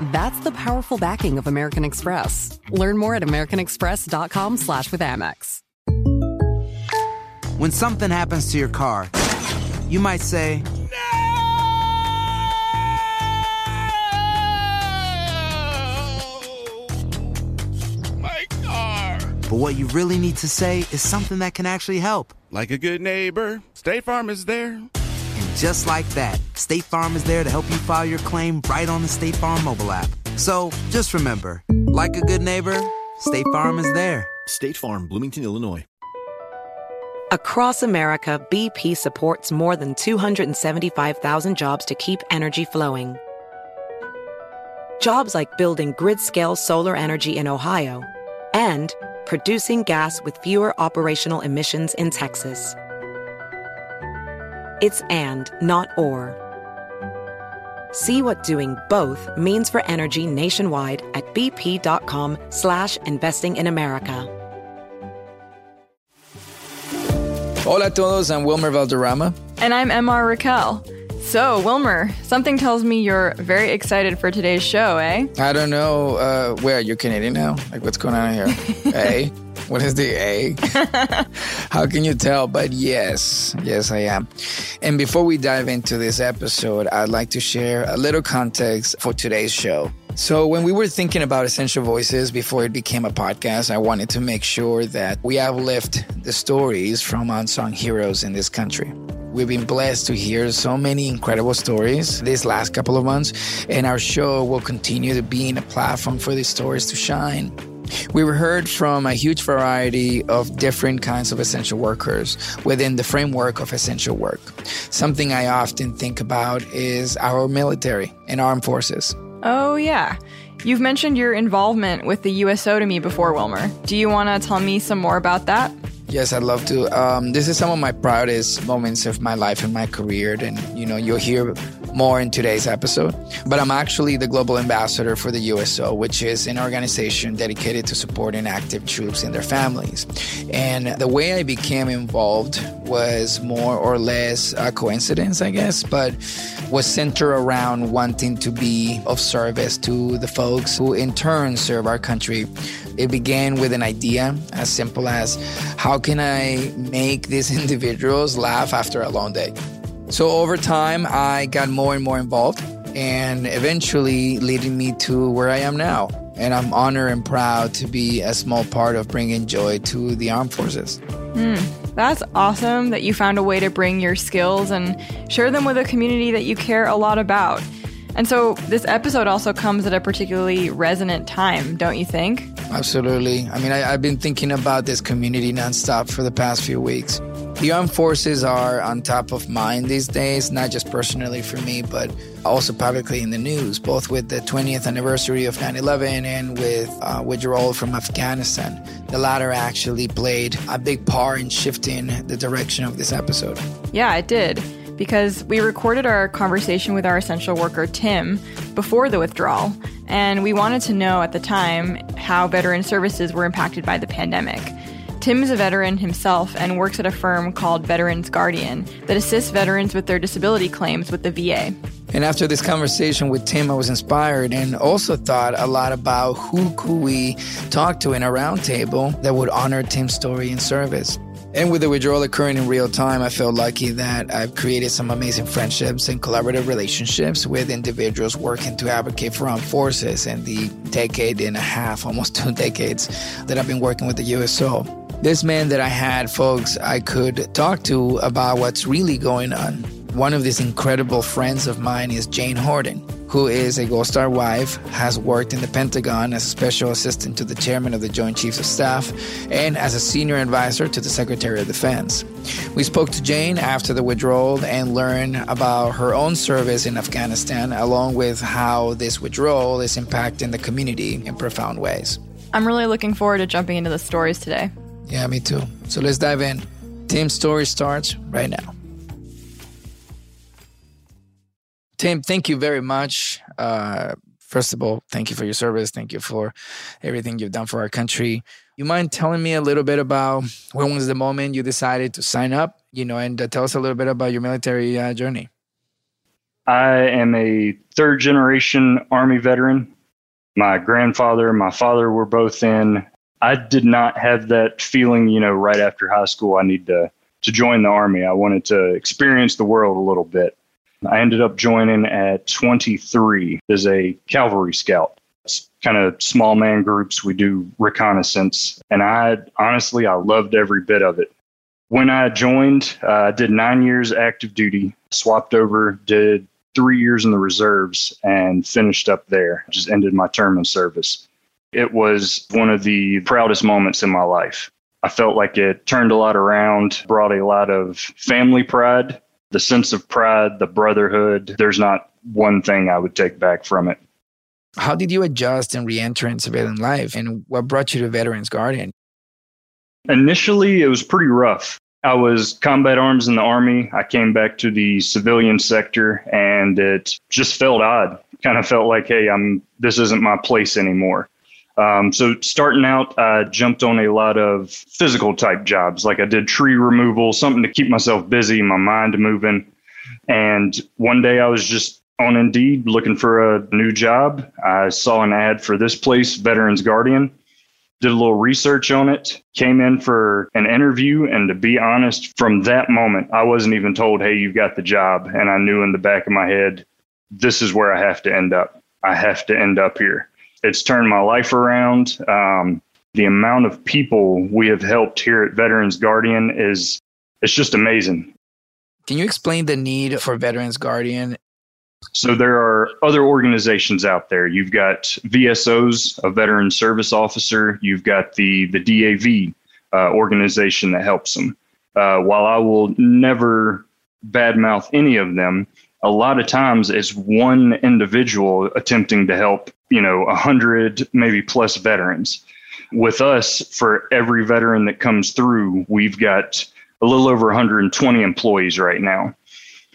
That's the powerful backing of American Express. Learn more at americanexpress.com slash with Amex. When something happens to your car, you might say, My car. but what you really need to say is something that can actually help. Like a good neighbor, State Farm is there. And just like that, State Farm is there to help you file your claim right on the State Farm mobile app. So just remember, like a good neighbor, State Farm is there. State Farm, Bloomington, Illinois. Across America, BP supports more than 275,000 jobs to keep energy flowing. Jobs like building grid-scale solar energy in Ohio and producing gas with fewer operational emissions in Texas. It's and, not or. See what doing both means for energy nationwide at bp.com slash investing in America. Hola a todos, I'm Wilmer Valderrama. And I'm MR Raquel. So, Wilmer, something tells me you're very excited for today's show, eh? I don't know, uh, where you're Canadian now? Like, what's going on here? A? What is the A? How can you tell? But yes, yes, I am. And before we dive into this episode, I'd like to share a little context for today's show. So, when we were thinking about Essential Voices before it became a podcast, I wanted to make sure that we uplift the stories from unsung heroes in this country. We've been blessed to hear so many incredible stories these last couple of months, and our show will continue to be a platform for these stories to shine. We were heard from a huge variety of different kinds of essential workers within the framework of essential work. Something I often think about is our military and armed forces. Oh, yeah. You've mentioned your involvement with the USO to me before, Wilmer. Do you want to tell me some more about that? Yes, I'd love to. Um, this is some of my proudest moments of my life and my career, and you know you'll hear more in today's episode. But I'm actually the global ambassador for the USO, which is an organization dedicated to supporting active troops and their families. And the way I became involved was more or less a coincidence, I guess, but was centered around wanting to be of service to the folks who in turn serve our country. It began with an idea as simple as how can I make these individuals laugh after a long day? So over time, I got more and more involved and eventually leading me to where I am now. And I'm honored and proud to be a small part of bringing joy to the armed forces. Hmm. That's awesome that you found a way to bring your skills and share them with a community that you care a lot about. And so this episode also comes at a particularly resonant time, don't you think? Absolutely. I mean, I, I've been thinking about this community nonstop for the past few weeks. The armed forces are on top of mind these days, not just personally for me, but also publicly in the news, both with the 20th anniversary of 9 11 and with uh, withdrawal from Afghanistan. The latter actually played a big part in shifting the direction of this episode. Yeah, it did. Because we recorded our conversation with our essential worker, Tim, before the withdrawal, and we wanted to know at the time how veteran services were impacted by the pandemic. Tim is a veteran himself and works at a firm called Veterans Guardian that assists veterans with their disability claims with the VA. And after this conversation with Tim, I was inspired and also thought a lot about who could we talk to in a roundtable that would honor Tim's story and service. And with the withdrawal occurring in real time, I feel lucky that I've created some amazing friendships and collaborative relationships with individuals working to advocate for armed forces in the decade and a half, almost two decades, that I've been working with the USO. This meant that I had folks I could talk to about what's really going on. One of these incredible friends of mine is Jane Horton, who is a Gold Star wife, has worked in the Pentagon as a special assistant to the chairman of the Joint Chiefs of Staff, and as a senior advisor to the Secretary of Defense. We spoke to Jane after the withdrawal and learned about her own service in Afghanistan, along with how this withdrawal is impacting the community in profound ways. I'm really looking forward to jumping into the stories today. Yeah, me too. So let's dive in. Tim's story starts right now. Tim, thank you very much. Uh, first of all, thank you for your service. Thank you for everything you've done for our country. You mind telling me a little bit about when was the moment you decided to sign up, you know, and uh, tell us a little bit about your military uh, journey? I am a third generation Army veteran. My grandfather and my father were both in. I did not have that feeling, you know, right after high school, I need to, to join the Army. I wanted to experience the world a little bit. I ended up joining at 23 as a cavalry scout. It's kind of small man groups. We do reconnaissance. And I honestly, I loved every bit of it. When I joined, uh, I did nine years active duty, swapped over, did three years in the reserves, and finished up there. Just ended my term of service. It was one of the proudest moments in my life. I felt like it turned a lot around, brought a lot of family pride, the sense of pride, the brotherhood. There's not one thing I would take back from it. How did you adjust and re enter in civilian life? And what brought you to Veterans Guardian? Initially, it was pretty rough. I was combat arms in the Army. I came back to the civilian sector and it just felt odd. Kind of felt like, hey, I'm this isn't my place anymore. Um, so starting out, I jumped on a lot of physical type jobs. Like I did tree removal, something to keep myself busy, my mind moving. And one day I was just on Indeed looking for a new job. I saw an ad for this place, Veterans Guardian. Did a little research on it, came in for an interview. And to be honest, from that moment, I wasn't even told, hey, you've got the job. And I knew in the back of my head, this is where I have to end up. I have to end up here. It's turned my life around. Um, the amount of people we have helped here at Veterans Guardian is it's just amazing. Can you explain the need for Veterans Guardian? So there are other organizations out there. You've got VSOs, a veteran service officer. You've got the the DAV uh, organization that helps them. Uh, while I will never badmouth any of them, a lot of times it's one individual attempting to help you know, 100, maybe plus veterans. With us, for every veteran that comes through, we've got a little over 120 employees right now.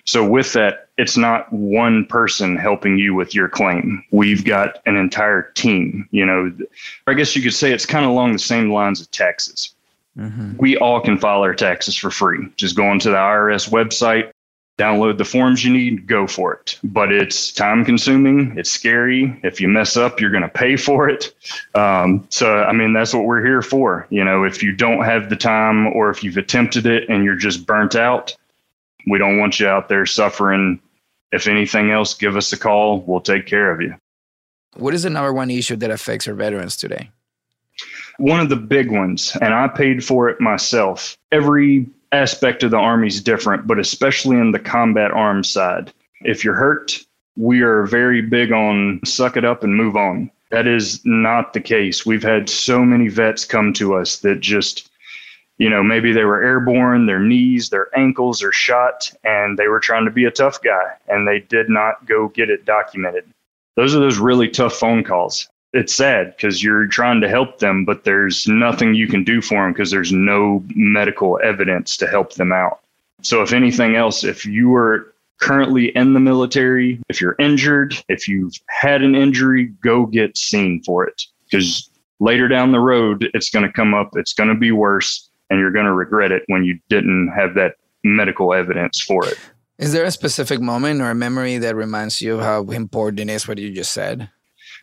So, with that, it's not one person helping you with your claim. We've got an entire team. You know, I guess you could say it's kind of along the same lines of taxes. Mm-hmm. We all can file our taxes for free. Just go onto the IRS website, download the forms you need, go for it. But it's time consuming, it's scary. If you mess up, you're going to pay for it. Um, so, I mean, that's what we're here for. You know, if you don't have the time or if you've attempted it and you're just burnt out, we don't want you out there suffering. If anything else, give us a call. We'll take care of you. What is the number one issue that affects our veterans today? One of the big ones, and I paid for it myself. Every aspect of the Army is different, but especially in the combat arms side. If you're hurt, we are very big on suck it up and move on. That is not the case. We've had so many vets come to us that just, you know, maybe they were airborne, their knees, their ankles are shot, and they were trying to be a tough guy and they did not go get it documented. Those are those really tough phone calls it's sad because you're trying to help them, but there's nothing you can do for them because there's no medical evidence to help them out. So, if anything else, if you are currently in the military, if you're injured, if you've had an injury, go get seen for it because later down the road, it's going to come up, it's going to be worse, and you're going to regret it when you didn't have that medical evidence for it. Is there a specific moment or a memory that reminds you of how important it is what you just said?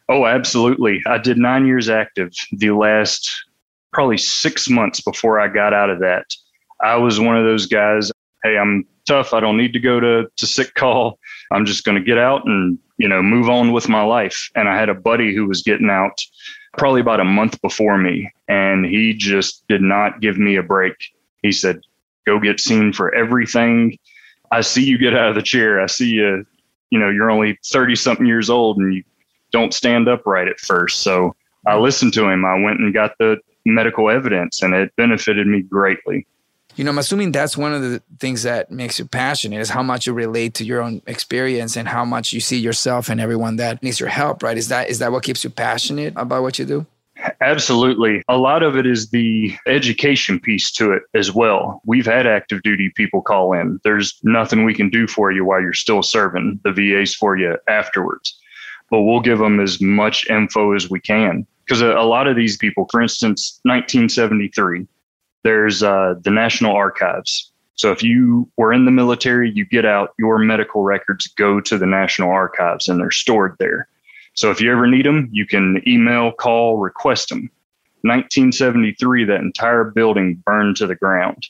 Oh, absolutely. I did nine years active. The last probably six months before I got out of that, I was one of those guys. Hey, I'm tough. I don't need to go to, to sick call. I'm just going to get out and, you know, move on with my life. And I had a buddy who was getting out probably about a month before me, and he just did not give me a break. He said, go get seen for everything. I see you get out of the chair. I see you, you know, you're only 30 something years old and you don't stand upright at first. So I mm-hmm. listened to him. I went and got the medical evidence, and it benefited me greatly. You know, I'm assuming that's one of the things that makes you passionate is how much you relate to your own experience and how much you see yourself and everyone that needs your help, right? Is that is that what keeps you passionate about what you do? Absolutely. A lot of it is the education piece to it as well. We've had active duty people call in. There's nothing we can do for you while you're still serving. The VA's for you afterwards. But we'll give them as much info as we can. Because a, a, lot of these people, for instance, 1973, there's uh, the National Archives. So if you were in the military, you get out, your medical records go to the National Archives and they're stored there. So if you ever need them, you can email, call, request them. 1973, that entire building burned to the ground.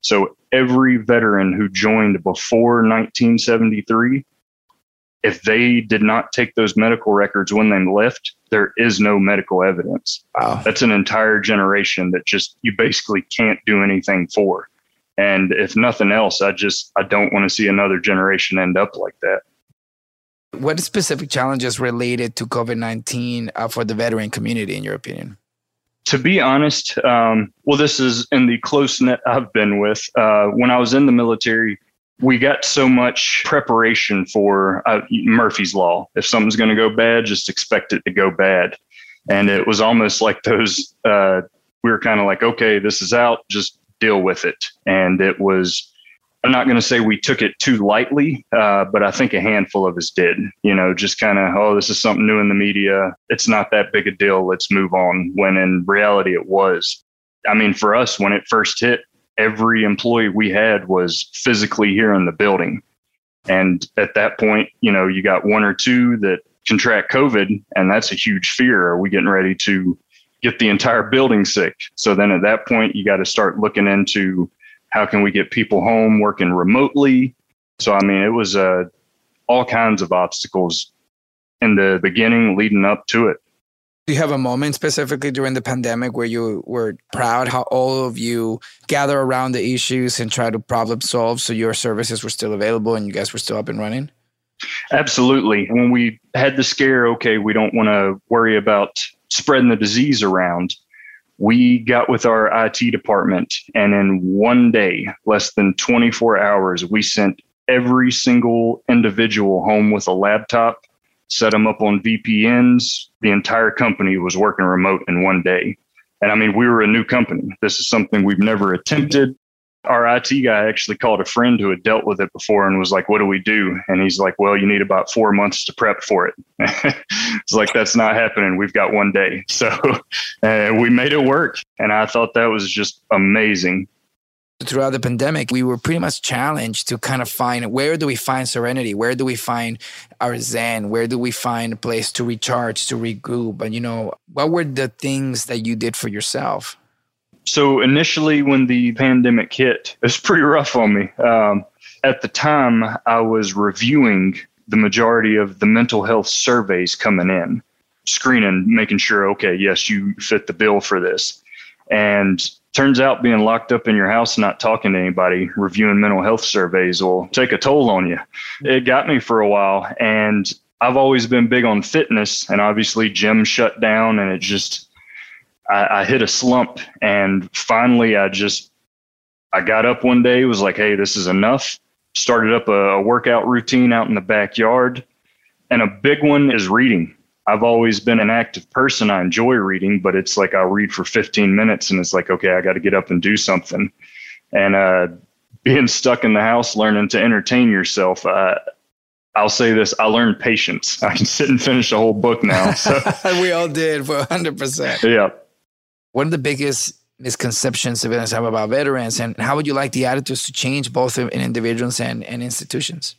So every veteran who joined before 1973, if they did not take those medical records when they left, there is no medical evidence. Wow. That's an entire generation that just you basically can't do anything for. And if nothing else, I just I don't want to see another generation end up like that. What specific challenges related to COVID 19 uh, for the veteran community, in your opinion? To be honest, um, well, this is in the close net I've been with. Uh, when I was in the military, we got so much preparation for uh, Murphy's Law. If something's going to go bad, just expect it to go bad. And it was almost like those, uh, we were kind of like, okay, this is out, just deal with it. And it was I'm not going to say we took it too lightly, uh, but I think a handful of us did. You know, just kind of, oh, this is something new in the media. It's not that big a deal. Let's move on. When in reality, it was. I mean, for us, when it first hit, every employee we had was physically here in the building. And at that point, you know, you got one or two that contract COVID, and that's a huge fear. Are we getting ready to get the entire building sick? So then at that point, you got to start looking into how can we get people home working remotely? So, I mean, it was uh, all kinds of obstacles in the beginning leading up to it. Do you have a moment specifically during the pandemic where you were proud how all of you gather around the issues and try to problem solve so your services were still available and you guys were still up and running? Absolutely. When we had the scare, okay, we don't want to worry about spreading the disease around we got with our IT department, and in one day, less than 24 hours, we sent every single individual home with a laptop, set them up on VPNs. The entire company was working remote in one day. And I mean, we were a new company. This is something we've never attempted our IT guy actually called a friend who had dealt with it before and was like, What do we do? And he's like, Well, you need about four months to prep for it. it's like, That's not happening. We've got one day. So uh, we made it work. And I thought that was just amazing. Throughout the pandemic, we were pretty much challenged to kind of find where do we find serenity? Where do we find our zen? Where do we find a place to recharge, to regroup? And, you know, what were the things that you did for yourself? So initially, when the pandemic hit, it was pretty rough on me. Um, at the time, I was reviewing the majority of the mental health surveys coming in, screening, making sure, okay, yes, you fit the bill for this. And turns out being locked up in your house, not talking to anybody, reviewing mental health surveys will take a toll on you. It got me for a while. And I've always been big on fitness, and obviously, gym shut down, and it just I, I hit a slump and finally I just I got up one day, was like, hey, this is enough. Started up a, a workout routine out in the backyard. And a big one is reading. I've always been an active person. I enjoy reading, but it's like I'll read for 15 minutes and it's like, okay, I got to get up and do something. And uh, being stuck in the house, learning to entertain yourself, uh, I'll say this: I learned patience. I can sit and finish a whole book now. So. we all did for 100. percent Yeah. What are the biggest misconceptions civilians have about veterans, and how would you like the attitudes to change both in individuals and, and institutions?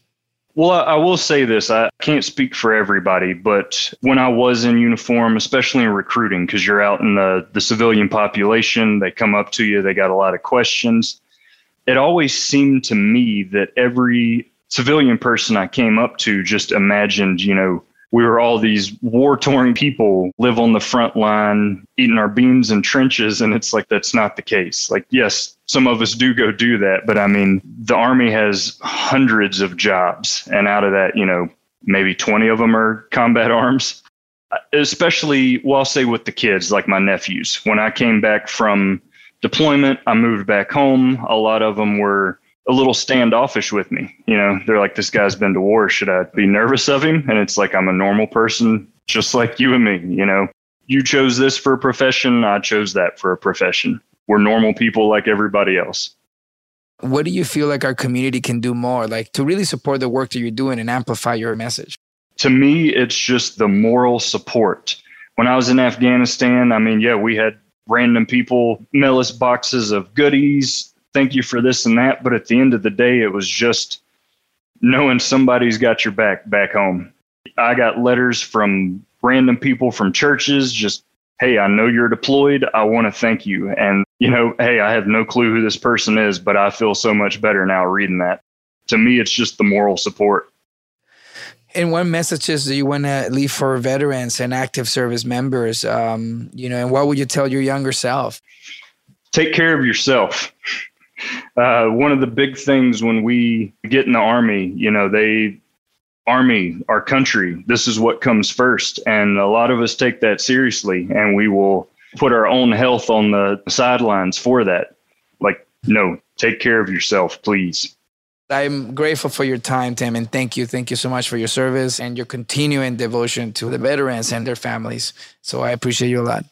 Well, I will say this. I can't speak for everybody, but when I was in uniform, especially in recruiting, because you're out in the, the civilian population, they come up to you, they got a lot of questions. It always seemed to me that every civilian person I came up to just imagined, you know, we were all these war torn people live on the front line eating our beans and trenches and it's like that's not the case. Like yes some of us do go do that but i mean the army has hundreds of jobs and out of that you know maybe 20 of them are combat arms. Especially well i'll say with the kids like my nephews. When i came back from deployment i moved back home. A lot of them were a little standoffish with me. You know, they're like, this guy's been to war. Should I be nervous of him? And it's like, I'm a normal person, just like you and me. You know, you chose this for a profession, I chose that for a profession. We're normal people like everybody else. What do you feel like our community can do more, like to really support the work that you're doing and amplify your message? To me, it's just the moral support. When I was in Afghanistan, I mean, yeah, we had random people mail us boxes of goodies. Thank you for this and that. But at the end of the day, it was just knowing somebody's got your back back home. I got letters from random people from churches just, hey, I know you're deployed. I want to thank you. And, you know, hey, I have no clue who this person is, but I feel so much better now reading that. To me, it's just the moral support. And what messages do you want to leave for veterans and active service members? Um, you know, and what would you tell your younger self? Take care of yourself. Uh, one of the big things when we get in the army, you know, they army, our country, this is what comes first, and a lot of us take that seriously, and we will put our own health on the sidelines for that. Like, no, take care of yourself, please. I'm grateful for your time, Tim, and thank you. Thank you so much for your service and your continuing devotion to the veterans and their families. So I appreciate you a lot.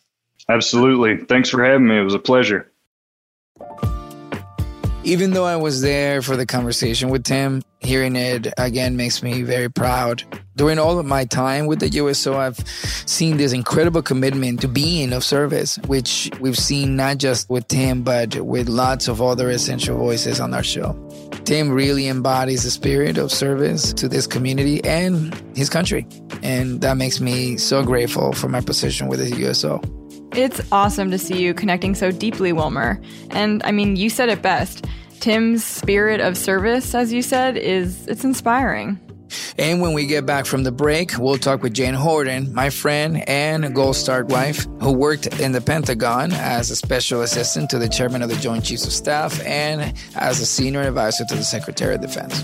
Absolutely. Thanks for having me. It was a pleasure. Even though I was there for the conversation with Tim, hearing it again makes me very proud. During all of my time with the USO, I've seen this incredible commitment to being of service, which we've seen not just with Tim, but with lots of other essential voices on our show. Tim really embodies the spirit of service to this community and his country. And that makes me so grateful for my position with the USO. It's awesome to see you connecting so deeply, Wilmer. And I mean, you said it best. Tim's spirit of service, as you said, is it's inspiring. And when we get back from the break, we'll talk with Jane Horton, my friend and Gold Star wife, who worked in the Pentagon as a special assistant to the chairman of the Joint Chiefs of Staff and as a senior advisor to the Secretary of Defense.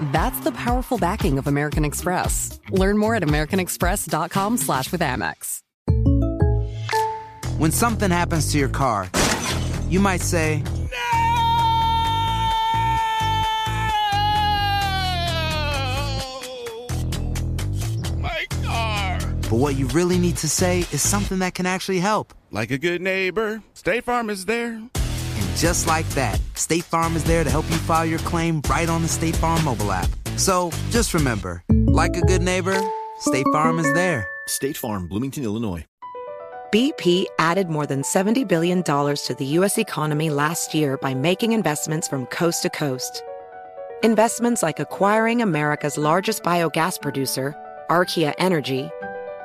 That's the powerful backing of American Express. Learn more at americanexpress.com slash with Amex. When something happens to your car, you might say, My car. but what you really need to say is something that can actually help. Like a good neighbor, State Farm is there. And just like that, State Farm is there to help you file your claim right on the State Farm mobile app. So just remember, like a good neighbor, State Farm is there. State Farm, Bloomington, Illinois. BP added more than $70 billion to the U.S. economy last year by making investments from coast to coast. Investments like acquiring America's largest biogas producer, Archaea Energy,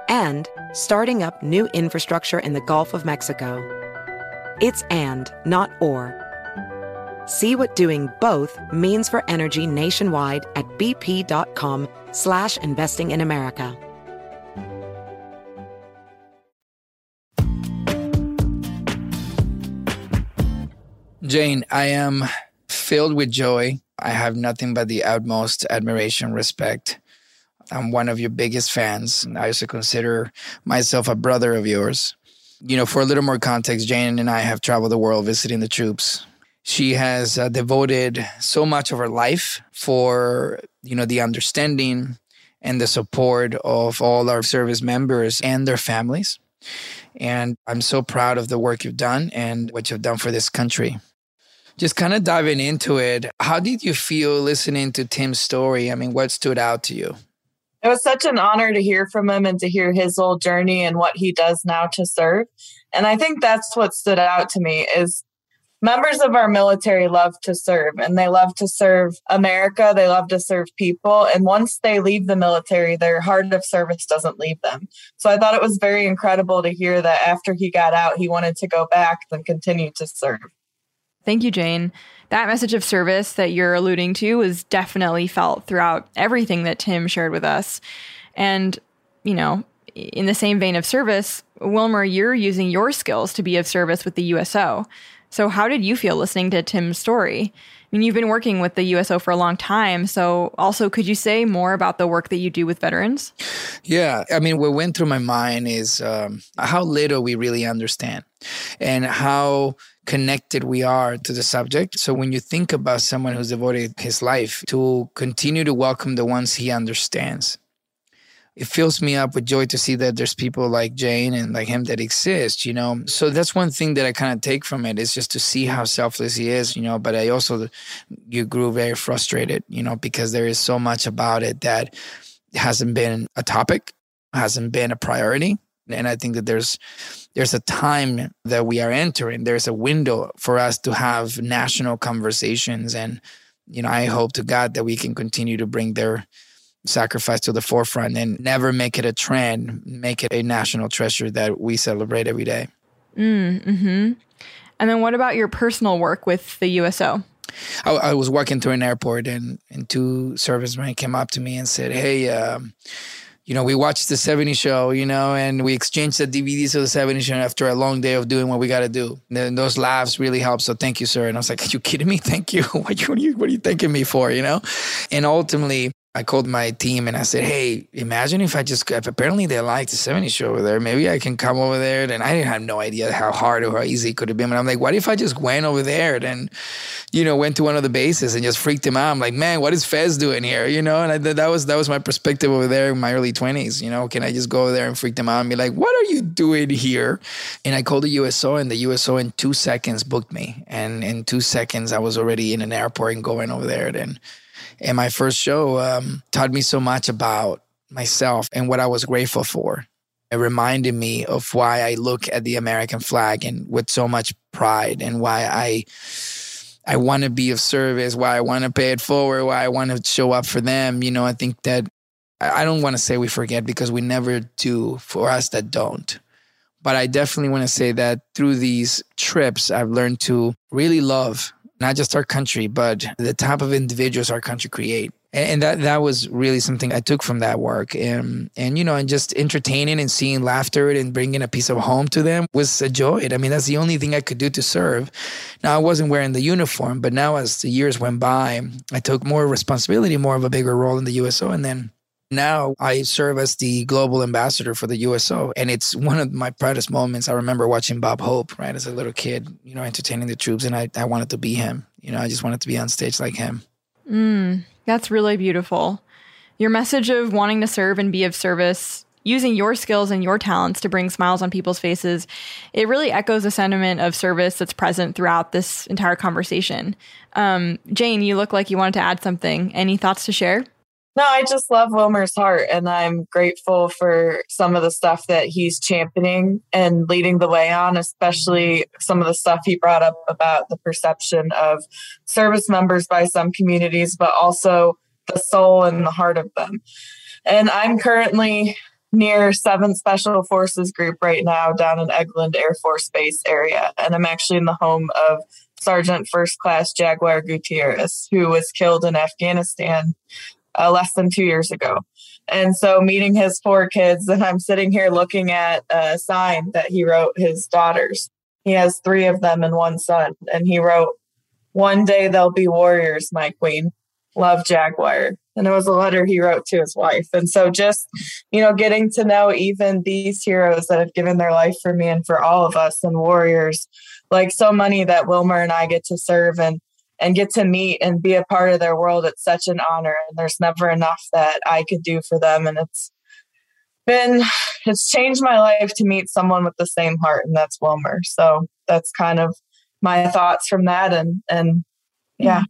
and starting up new infrastructure in the Gulf of Mexico. It's and, not or. See what doing both means for energy nationwide at bp.com slash investing in America. Jane, I am filled with joy. I have nothing but the utmost admiration, respect. I'm one of your biggest fans. I also consider myself a brother of yours. You know, for a little more context, Jane and I have traveled the world visiting the troops. She has uh, devoted so much of her life for, you know, the understanding and the support of all our service members and their families. And I'm so proud of the work you've done and what you've done for this country. Just kind of diving into it, how did you feel listening to Tim's story? I mean, what stood out to you? It was such an honor to hear from him and to hear his whole journey and what he does now to serve. And I think that's what stood out to me is members of our military love to serve and they love to serve America. They love to serve people. And once they leave the military, their heart of service doesn't leave them. So I thought it was very incredible to hear that after he got out, he wanted to go back and continue to serve. Thank you, Jane. That message of service that you're alluding to was definitely felt throughout everything that Tim shared with us. And, you know, in the same vein of service, Wilmer, you're using your skills to be of service with the USO. So, how did you feel listening to Tim's story? I mean, you've been working with the USO for a long time. So, also, could you say more about the work that you do with veterans? Yeah. I mean, what went through my mind is um, how little we really understand and how connected we are to the subject. So, when you think about someone who's devoted his life to continue to welcome the ones he understands, it fills me up with joy to see that there's people like Jane and like him that exist, you know. So that's one thing that I kind of take from it is just to see how selfless he is, you know. But I also you grew very frustrated, you know, because there is so much about it that hasn't been a topic, hasn't been a priority. And I think that there's there's a time that we are entering. There's a window for us to have national conversations and you know, I hope to God that we can continue to bring their sacrifice to the forefront and never make it a trend, make it a national treasure that we celebrate every day. Mm, hmm And then what about your personal work with the USO? I, I was walking through an airport and, and two servicemen came up to me and said, Hey, um, you know, we watched the 70 show, you know, and we exchanged the DVDs of the 70 show after a long day of doing what we got to do. And those laughs really help. So thank you, sir. And I was like, are you kidding me? Thank you. what, are you, what are you thanking me for? You know? And ultimately, I called my team and I said, "Hey, imagine if I just apparently they like the 70s show over there. Maybe I can come over there." And I didn't have no idea how hard or how easy it could have been. But I'm like, "What if I just went over there and, you know, went to one of the bases and just freaked him out?" I'm like, "Man, what is Fez doing here?" You know, and I, that was that was my perspective over there in my early 20s. You know, can I just go over there and freak them out and be like, "What are you doing here?" And I called the USO, and the USO in two seconds booked me, and in two seconds I was already in an airport and going over there. And and my first show um, taught me so much about myself and what I was grateful for. It reminded me of why I look at the American flag and with so much pride and why I I want to be of service, why I want to pay it forward, why I want to show up for them. You know, I think that I don't want to say we forget because we never do for us that don't. But I definitely want to say that through these trips, I've learned to really love not just our country, but the type of individuals our country create. And that that was really something I took from that work, and and you know, and just entertaining and seeing laughter and bringing a piece of home to them was a joy. I mean, that's the only thing I could do to serve. Now I wasn't wearing the uniform, but now as the years went by, I took more responsibility, more of a bigger role in the USO, and then now I serve as the global ambassador for the USO. And it's one of my proudest moments. I remember watching Bob Hope, right, as a little kid, you know, entertaining the troops. And I, I wanted to be him. You know, I just wanted to be on stage like him. Mm, that's really beautiful. Your message of wanting to serve and be of service, using your skills and your talents to bring smiles on people's faces, it really echoes a sentiment of service that's present throughout this entire conversation. Um, Jane, you look like you wanted to add something. Any thoughts to share? No, I just love Wilmer's heart, and I'm grateful for some of the stuff that he's championing and leading the way on, especially some of the stuff he brought up about the perception of service members by some communities, but also the soul and the heart of them. And I'm currently near 7th Special Forces Group right now down in Eglin Air Force Base area, and I'm actually in the home of Sergeant First Class Jaguar Gutierrez, who was killed in Afghanistan uh, less than two years ago. And so meeting his four kids, and I'm sitting here looking at a sign that he wrote his daughters. He has three of them and one son. And he wrote, One day they'll be warriors, my queen. Love Jaguar. And it was a letter he wrote to his wife. And so just, you know, getting to know even these heroes that have given their life for me and for all of us and warriors, like so many that Wilmer and I get to serve and and get to meet and be a part of their world. It's such an honor. And there's never enough that I could do for them. And it's been, it's changed my life to meet someone with the same heart, and that's Wilmer. So that's kind of my thoughts from that. And, and yeah.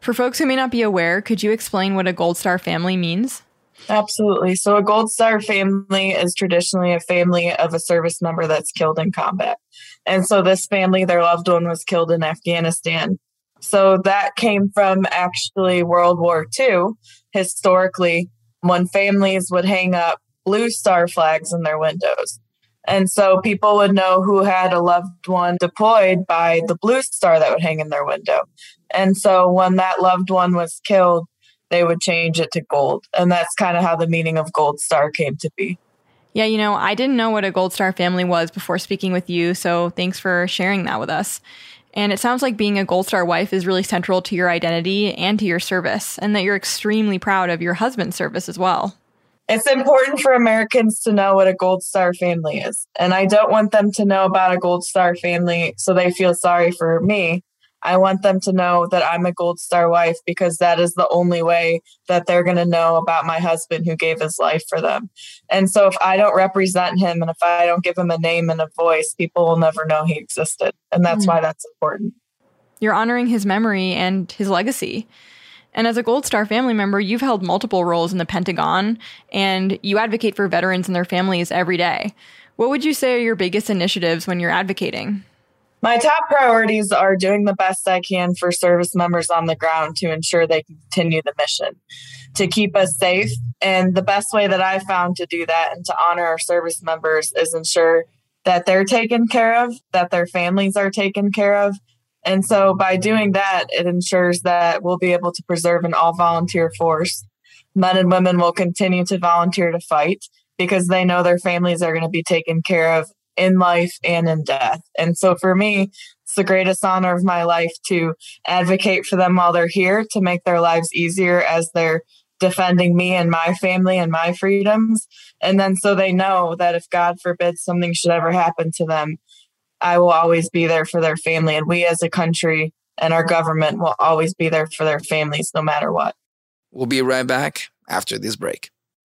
For folks who may not be aware, could you explain what a Gold Star family means? Absolutely. So, a Gold Star family is traditionally a family of a service member that's killed in combat. And so, this family, their loved one was killed in Afghanistan. So that came from actually World War II. Historically, when families would hang up blue star flags in their windows. And so people would know who had a loved one deployed by the blue star that would hang in their window. And so when that loved one was killed, they would change it to gold. And that's kind of how the meaning of gold star came to be. Yeah, you know, I didn't know what a Gold Star family was before speaking with you, so thanks for sharing that with us. And it sounds like being a Gold Star wife is really central to your identity and to your service, and that you're extremely proud of your husband's service as well. It's important for Americans to know what a Gold Star family is. And I don't want them to know about a Gold Star family so they feel sorry for me. I want them to know that I'm a Gold Star wife because that is the only way that they're going to know about my husband who gave his life for them. And so if I don't represent him and if I don't give him a name and a voice, people will never know he existed. And that's mm. why that's important. You're honoring his memory and his legacy. And as a Gold Star family member, you've held multiple roles in the Pentagon and you advocate for veterans and their families every day. What would you say are your biggest initiatives when you're advocating? My top priorities are doing the best I can for service members on the ground to ensure they continue the mission, to keep us safe. And the best way that I found to do that and to honor our service members is ensure that they're taken care of, that their families are taken care of. And so by doing that, it ensures that we'll be able to preserve an all volunteer force. Men and women will continue to volunteer to fight because they know their families are going to be taken care of in life and in death. And so for me, it's the greatest honor of my life to advocate for them while they're here to make their lives easier as they're defending me and my family and my freedoms. And then so they know that if God forbid something should ever happen to them, I will always be there for their family. And we as a country and our government will always be there for their families no matter what. We'll be right back after this break.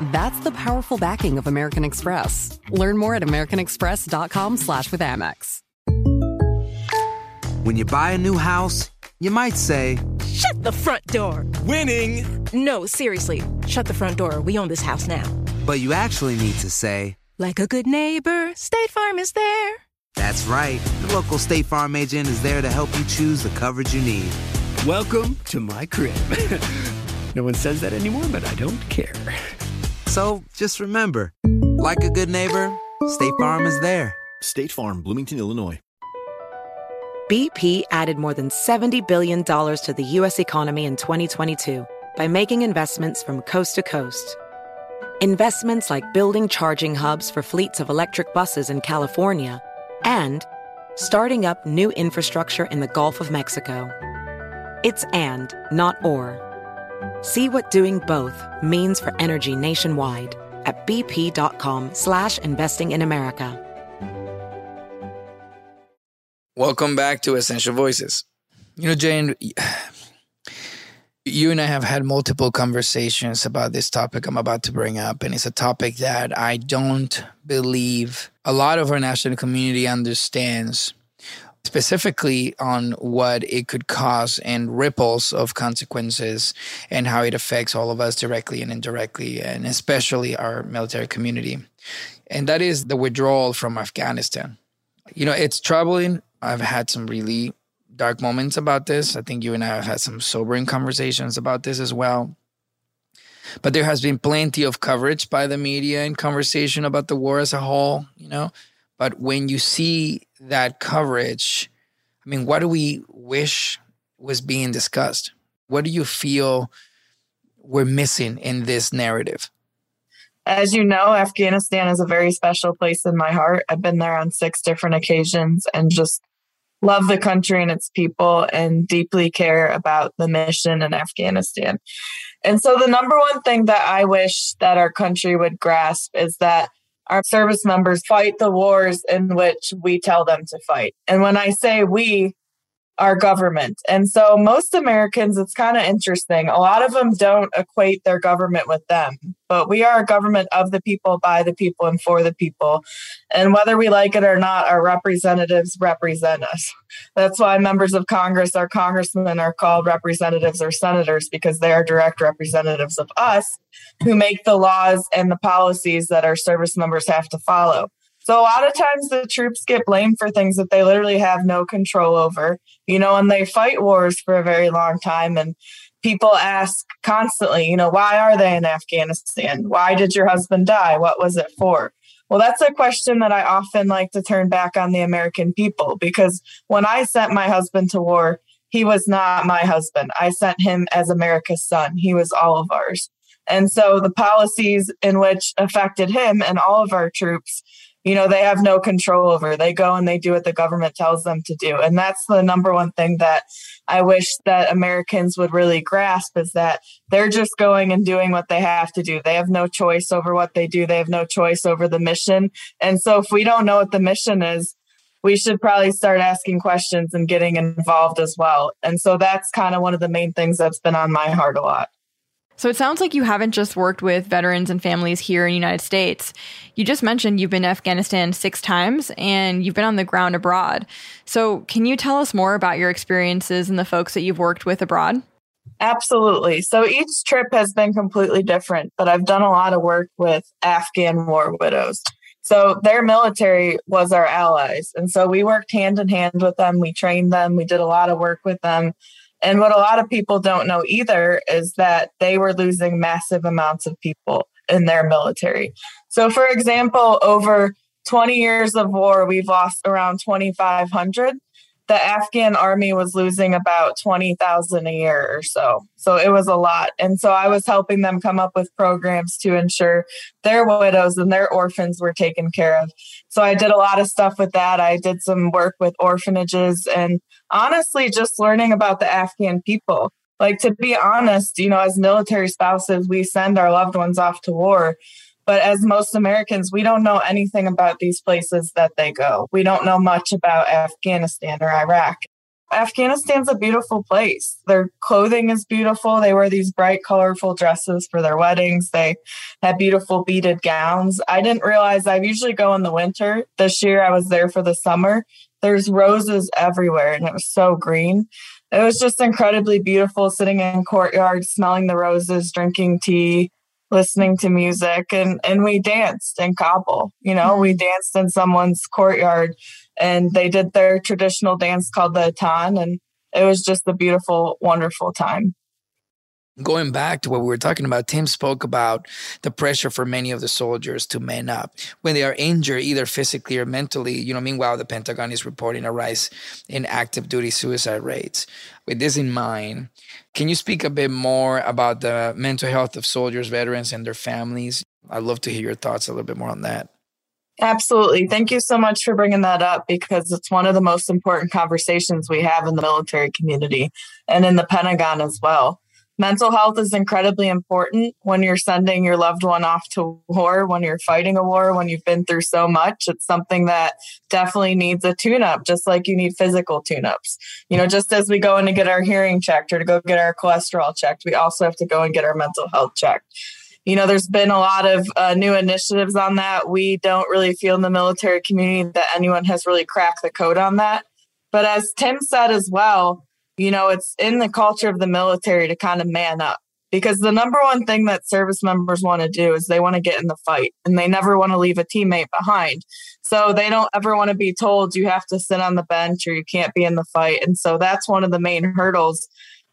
That's the powerful backing of American Express. Learn more at americanexpress.com slash with Amex. When you buy a new house, you might say, Shut the front door! Winning! No, seriously, shut the front door. We own this house now. But you actually need to say, Like a good neighbor, State Farm is there. That's right. The local State Farm agent is there to help you choose the coverage you need. Welcome to my crib. no one says that anymore, but I don't care. So just remember, like a good neighbor, State Farm is there. State Farm, Bloomington, Illinois. BP added more than $70 billion to the U.S. economy in 2022 by making investments from coast to coast. Investments like building charging hubs for fleets of electric buses in California and starting up new infrastructure in the Gulf of Mexico. It's and, not or. See what doing both means for energy nationwide at bp.com slash investing in America. Welcome back to Essential Voices. You know, Jane, you and I have had multiple conversations about this topic I'm about to bring up, and it's a topic that I don't believe a lot of our national community understands specifically on what it could cause and ripples of consequences and how it affects all of us directly and indirectly, and especially our military community. And that is the withdrawal from Afghanistan. You know, it's troubling. I've had some really dark moments about this. I think you and I have had some sobering conversations about this as well. But there has been plenty of coverage by the media and conversation about the war as a whole, you know. But when you see that coverage, I mean, what do we wish was being discussed? What do you feel we're missing in this narrative? As you know, Afghanistan is a very special place in my heart. I've been there on six different occasions and just love the country and its people and deeply care about the mission in Afghanistan. And so, the number one thing that I wish that our country would grasp is that our service members fight the wars in which we tell them to fight. And when I say we, our government. And so most Americans, it's kind of interesting. A lot of them don't equate their government with them, but we are a government of the people, by the people, and for the people. And whether we like it or not, our representatives represent us. That's why members of Congress, our congressmen, are called representatives or senators because they are direct representatives of us who make the laws and the policies that our service members have to follow. So a lot of times the troops get blamed for things that they literally have no control over, you know, and they fight wars for a very long time. And people ask constantly, you know, why are they in Afghanistan? Why did your husband die? What was it for? Well, that's a question that I often like to turn back on the American people because when I sent my husband to war, he was not my husband. I sent him as America's son. He was all of ours. And so the policies in which affected him and all of our troops you know they have no control over. They go and they do what the government tells them to do. And that's the number one thing that i wish that americans would really grasp is that they're just going and doing what they have to do. They have no choice over what they do. They have no choice over the mission. And so if we don't know what the mission is we should probably start asking questions and getting involved as well. And so that's kind of one of the main things that's been on my heart a lot so it sounds like you haven't just worked with veterans and families here in the United States. You just mentioned you've been to Afghanistan six times and you've been on the ground abroad. So can you tell us more about your experiences and the folks that you've worked with abroad? Absolutely. So each trip has been completely different, but I've done a lot of work with Afghan war widows. So their military was our allies. And so we worked hand in hand with them. We trained them. We did a lot of work with them and what a lot of people don't know either is that they were losing massive amounts of people in their military. So, for example, over 20 years of war, we've lost around 2,500 the Afghan army was losing about 20,000 a year or so. So it was a lot. And so I was helping them come up with programs to ensure their widows and their orphans were taken care of. So I did a lot of stuff with that. I did some work with orphanages and honestly just learning about the Afghan people. Like to be honest, you know, as military spouses, we send our loved ones off to war but as most Americans, we don't know anything about these places that they go. We don't know much about Afghanistan or Iraq. Afghanistan's a beautiful place. Their clothing is beautiful. They wear these bright, colorful dresses for their weddings. They have beautiful beaded gowns. I didn't realize I usually go in the winter. This year I was there for the summer. There's roses everywhere and it was so green. It was just incredibly beautiful sitting in courtyards, smelling the roses, drinking tea, listening to music and and we danced in Kabul. You know, we mm-hmm. danced in someone's courtyard and they did their traditional dance called the Attan and it was just a beautiful, wonderful time going back to what we were talking about, Tim spoke about the pressure for many of the soldiers to man up when they are injured, either physically or mentally. You know, meanwhile, the Pentagon is reporting a rise in active duty suicide rates. With this in mind, can you speak a bit more about the mental health of soldiers, veterans, and their families? I'd love to hear your thoughts a little bit more on that. Absolutely. Thank you so much for bringing that up because it's one of the most important conversations we have in the military community and in the Pentagon as well mental health is incredibly important when you're sending your loved one off to war, when you're fighting a war, when you've been through so much. It's something that definitely needs a tune up, just like you need physical tune ups. You know, just as we go in to get our hearing checked or to go get our cholesterol checked, we also have to go and get our mental health checked. You know, there's been a lot of uh, new initiatives on that. We don't really feel in the military community that anyone has really cracked the code on that. But as Tim said as well, you know, it's in the culture of the military to kind of man up because the number one thing that service members want to do is they want to get in the fight and they never want to leave a teammate behind. So they don't ever want to be told you have to sit on the bench or you can't be in the fight. And so that's one of the main hurdles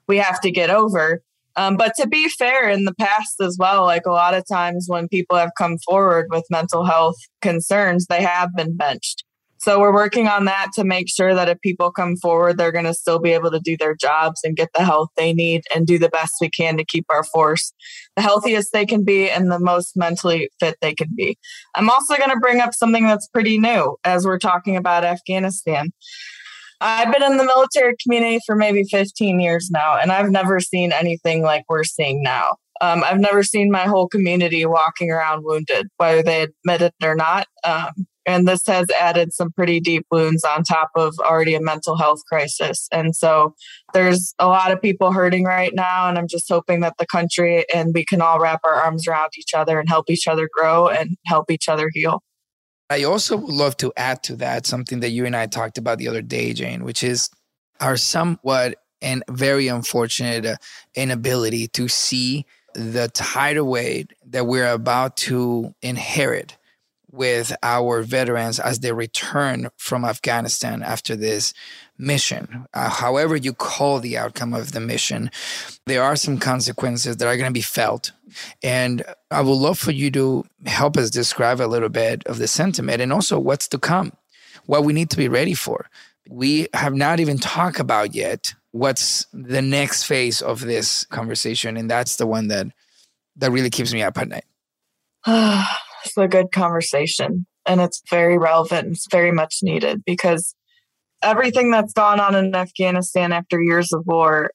we have to get over. Um, but to be fair, in the past as well, like a lot of times when people have come forward with mental health concerns, they have been benched. So we're working on that to make sure that if people come forward, they're going to still be able to do their jobs and get the help they need and do the best we can to keep our force the healthiest they can be and the most mentally fit they can be. I'm also going to bring up something that's pretty new as we're talking about Afghanistan. I've been in the military community for maybe 15 years now, and I've never seen anything like we're seeing now. Um, I've never seen my whole community walking around wounded, whether they admit it or not. Um, and this has added some pretty deep wounds on top of already a mental health crisis. And so there's a lot of people hurting right now. And I'm just hoping that the country and we can all wrap our arms around each other and help each other grow and help each other heal. I also would love to add to that something that you and I talked about the other day, Jane, which is our somewhat and very unfortunate uh, inability to see the tidal wave that we're about to inherit with our veterans as they return from Afghanistan after this mission. Uh, however, you call the outcome of the mission, there are some consequences that are going to be felt. And I would love for you to help us describe a little bit of the sentiment and also what's to come, what we need to be ready for. We have not even talked about yet what's the next phase of this conversation. And that's the one that that really keeps me up at night. it's a good conversation and it's very relevant. and It's very much needed because everything that's gone on in Afghanistan after years of war,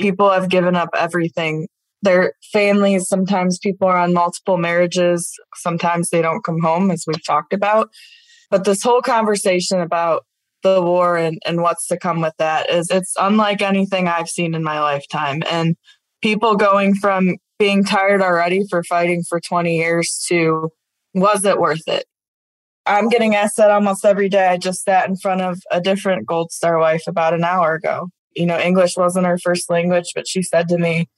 people have given up everything. Their families, sometimes people are on multiple marriages, sometimes they don't come home, as we've talked about. But this whole conversation about the war and, and what's to come with that is it's unlike anything I've seen in my lifetime. And people going from being tired already for fighting for 20 years to was it worth it? I'm getting asked that almost every day. I just sat in front of a different Gold Star wife about an hour ago. You know, English wasn't her first language, but she said to me,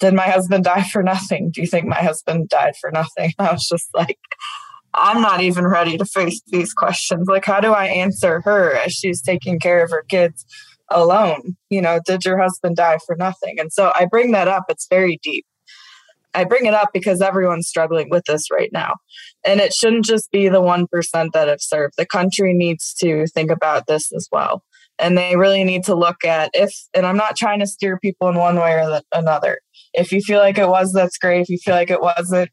Did my husband die for nothing? Do you think my husband died for nothing? I was just like, I'm not even ready to face these questions. Like, how do I answer her as she's taking care of her kids alone? You know, did your husband die for nothing? And so I bring that up. It's very deep. I bring it up because everyone's struggling with this right now. And it shouldn't just be the 1% that have served. The country needs to think about this as well. And they really need to look at if, and I'm not trying to steer people in one way or the, another. If you feel like it was, that's great. If you feel like it wasn't,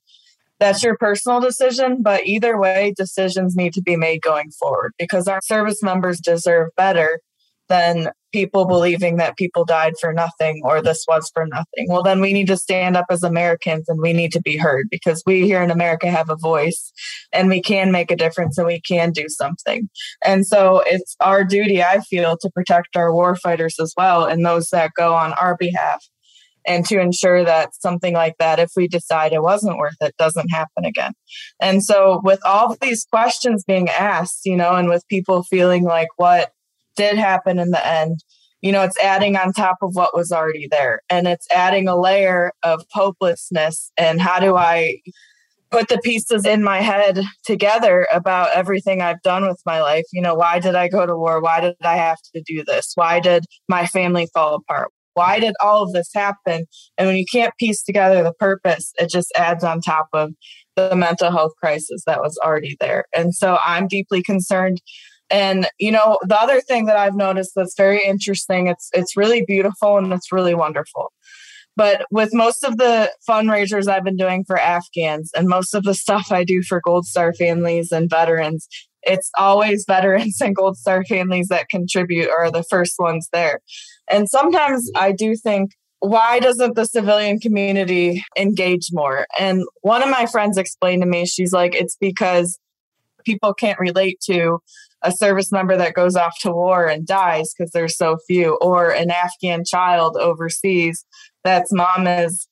that's your personal decision. But either way, decisions need to be made going forward because our service members deserve better than people believing that people died for nothing or this was for nothing. Well, then we need to stand up as Americans and we need to be heard because we here in America have a voice and we can make a difference and we can do something. And so it's our duty, I feel, to protect our war fighters as well and those that go on our behalf and to ensure that something like that, if we decide it wasn't worth it, doesn't happen again. And so, with all these questions being asked, you know, and with people feeling like what did happen in the end, you know, it's adding on top of what was already there. And it's adding a layer of hopelessness. And how do I put the pieces in my head together about everything I've done with my life? You know, why did I go to war? Why did I have to do this? Why did my family fall apart? Why did all of this happen? And when you can't piece together the purpose, it just adds on top of the mental health crisis that was already there. And so I'm deeply concerned and you know, the other thing that I've noticed that's very interesting, it's it's really beautiful and it's really wonderful. But with most of the fundraisers I've been doing for Afghans and most of the stuff I do for Gold Star families and veterans, it's always veterans and Gold Star families that contribute or are the first ones there. And sometimes I do think, why doesn't the civilian community engage more? And one of my friends explained to me, she's like, it's because people can't relate to a service member that goes off to war and dies because there's so few, or an Afghan child overseas that's mom is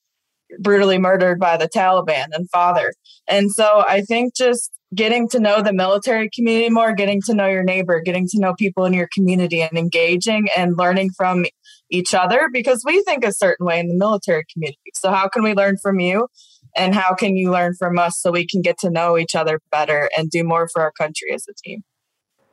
brutally murdered by the Taliban and father. And so I think just getting to know the military community more, getting to know your neighbor, getting to know people in your community and engaging and learning from each other because we think a certain way in the military community. So how can we learn from you? And how can you learn from us so we can get to know each other better and do more for our country as a team?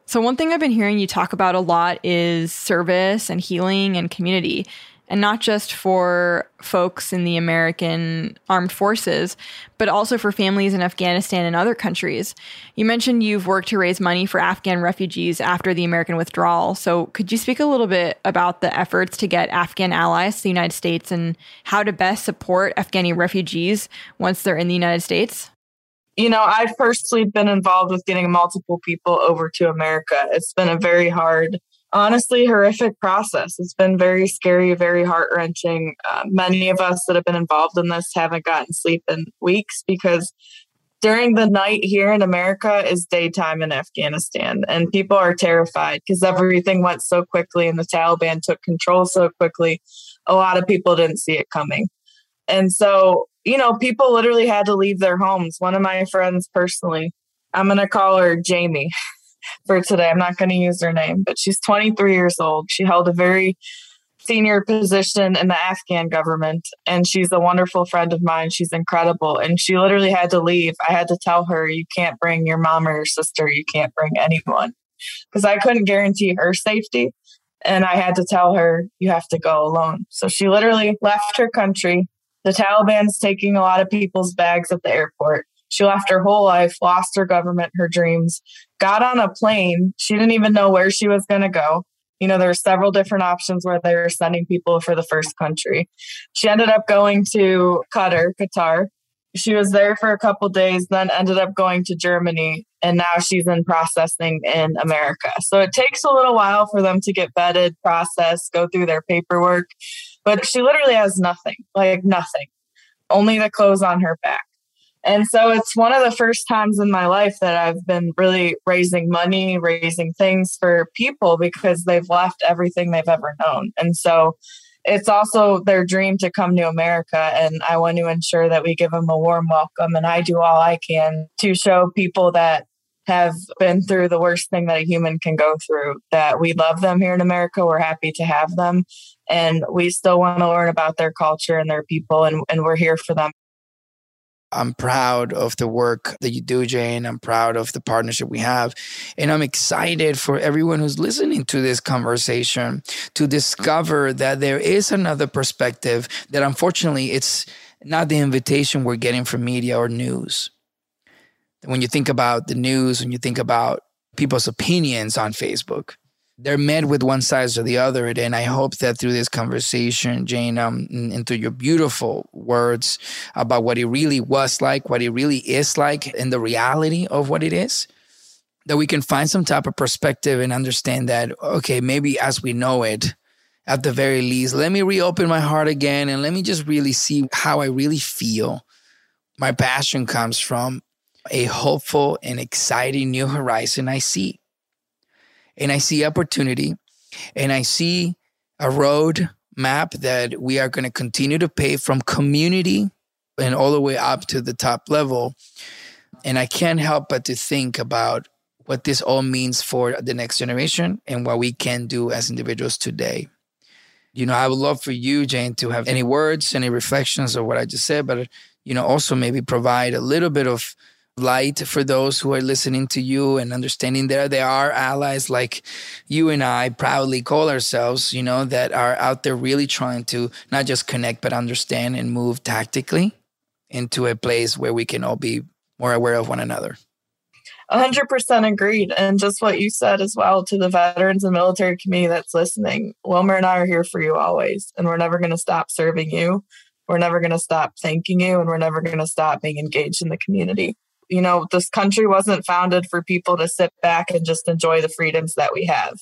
So, one thing I've been hearing you talk about a lot is service and healing and community, and not just for folks in the American armed forces, but also for families in Afghanistan and other countries. You mentioned you've worked to raise money for Afghan refugees after the American withdrawal. So, could you speak a little bit about the efforts to get Afghan allies to the United States and how to best support Afghani refugees once they're in the United States? You know, I've personally been involved with getting multiple people over to America. It's been a very hard, honestly, horrific process. It's been very scary, very heart wrenching. Uh, many of us that have been involved in this haven't gotten sleep in weeks because during the night here in America is daytime in Afghanistan, and people are terrified because everything went so quickly and the Taliban took control so quickly. A lot of people didn't see it coming. And so you know, people literally had to leave their homes. One of my friends personally, I'm going to call her Jamie for today. I'm not going to use her name, but she's 23 years old. She held a very senior position in the Afghan government. And she's a wonderful friend of mine. She's incredible. And she literally had to leave. I had to tell her, you can't bring your mom or your sister. You can't bring anyone because I couldn't guarantee her safety. And I had to tell her, you have to go alone. So she literally left her country. The Taliban's taking a lot of people's bags at the airport. She left her whole life, lost her government, her dreams, got on a plane. She didn't even know where she was going to go. You know, there were several different options where they were sending people for the first country. She ended up going to Qatar, Qatar. She was there for a couple days, then ended up going to Germany, and now she's in processing in America. So it takes a little while for them to get vetted, processed, go through their paperwork. But she literally has nothing, like nothing, only the clothes on her back. And so it's one of the first times in my life that I've been really raising money, raising things for people because they've left everything they've ever known. And so it's also their dream to come to America. And I want to ensure that we give them a warm welcome. And I do all I can to show people that have been through the worst thing that a human can go through that we love them here in America. We're happy to have them. And we still want to learn about their culture and their people. And, and we're here for them. I'm proud of the work that you do, Jane. I'm proud of the partnership we have. And I'm excited for everyone who's listening to this conversation to discover that there is another perspective that unfortunately it's not the invitation we're getting from media or news. When you think about the news, when you think about people's opinions on Facebook, they're met with one size or the other. And I hope that through this conversation, Jane, um, into your beautiful words about what it really was like, what it really is like, and the reality of what it is, that we can find some type of perspective and understand that, okay, maybe as we know it, at the very least, let me reopen my heart again and let me just really see how I really feel. My passion comes from a hopeful and exciting new horizon I see and I see opportunity and I see a road map that we are going to continue to pay from community and all the way up to the top level. And I can't help but to think about what this all means for the next generation and what we can do as individuals today. You know, I would love for you, Jane, to have any words, any reflections of what I just said, but, you know, also maybe provide a little bit of light for those who are listening to you and understanding there there are allies like you and I proudly call ourselves, you know, that are out there really trying to not just connect, but understand and move tactically into a place where we can all be more aware of one another. 100% agreed. And just what you said as well to the veterans and military community that's listening, Wilmer and I are here for you always, and we're never going to stop serving you. We're never going to stop thanking you, and we're never going to stop being engaged in the community you know, this country wasn't founded for people to sit back and just enjoy the freedoms that we have.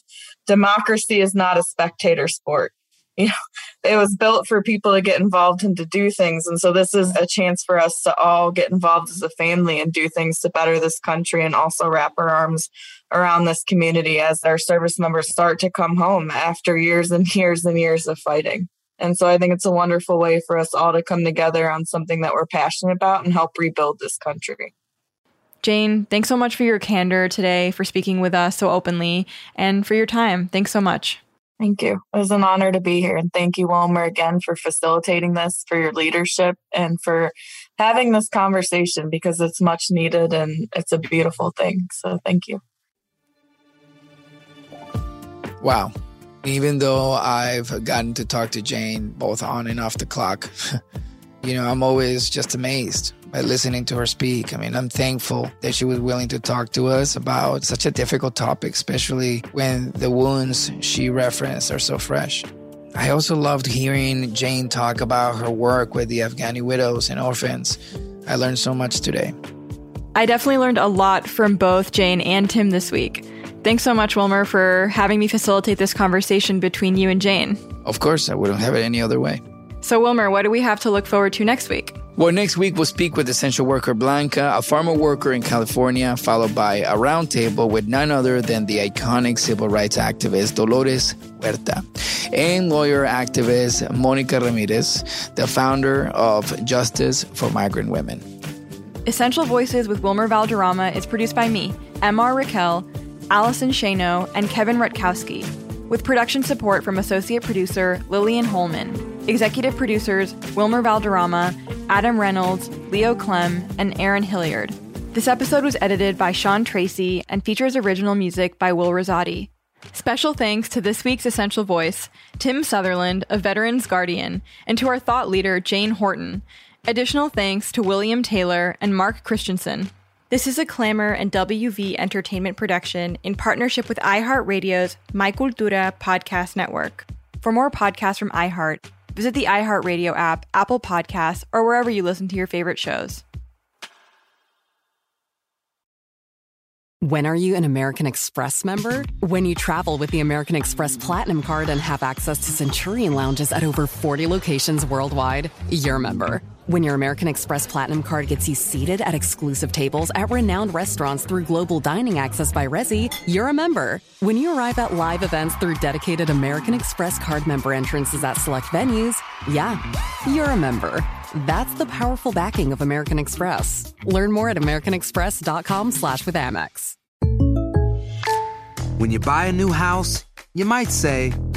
Democracy is not a spectator sport. You know, it was built for people to get involved and to do things. And so this is a chance for us to all get involved as a family and do things to better this country and also wrap our arms around this community as our service members start to come home after years and years and years of fighting. And so I think it's a wonderful way for us all to come together on something that we're passionate about and help rebuild this country. Jane, thanks so much for your candor today, for speaking with us so openly, and for your time. Thanks so much. Thank you. It was an honor to be here. And thank you, Wilmer, again for facilitating this, for your leadership, and for having this conversation because it's much needed and it's a beautiful thing. So thank you. Wow. Even though I've gotten to talk to Jane both on and off the clock, you know, I'm always just amazed by listening to her speak. I mean, I'm thankful that she was willing to talk to us about such a difficult topic, especially when the wounds she referenced are so fresh. I also loved hearing Jane talk about her work with the Afghani widows and orphans. I learned so much today. I definitely learned a lot from both Jane and Tim this week. Thanks so much, Wilmer, for having me facilitate this conversation between you and Jane. Of course, I wouldn't have it any other way. So, Wilmer, what do we have to look forward to next week? Well, next week we'll speak with essential worker Blanca, a farmer worker in California, followed by a roundtable with none other than the iconic civil rights activist Dolores Huerta and lawyer activist Monica Ramirez, the founder of Justice for Migrant Women. Essential Voices with Wilmer Valderrama is produced by me, MR Raquel, Allison Shano, and Kevin Rutkowski. with production support from associate producer Lillian Holman, executive producers Wilmer Valderrama, Adam Reynolds, Leo Clem, and Aaron Hilliard. This episode was edited by Sean Tracy and features original music by Will Rosati. Special thanks to this week's essential voice, Tim Sutherland, a Veterans Guardian, and to our thought leader, Jane Horton. Additional thanks to William Taylor and Mark Christensen. This is a Clamor and WV Entertainment production in partnership with iHeartRadio's My Cultura podcast network. For more podcasts from iHeart, visit the iHeartRadio app, Apple Podcasts, or wherever you listen to your favorite shows. When are you an American Express member? When you travel with the American Express Platinum Card and have access to Centurion lounges at over 40 locations worldwide, you're a member. When your American Express Platinum Card gets you seated at exclusive tables at renowned restaurants through global dining access by Resy, you're a member. When you arrive at live events through dedicated American Express card member entrances at select venues, yeah, you're a member. That's the powerful backing of American Express. Learn more at americanexpress.com slash with Amex. When you buy a new house, you might say,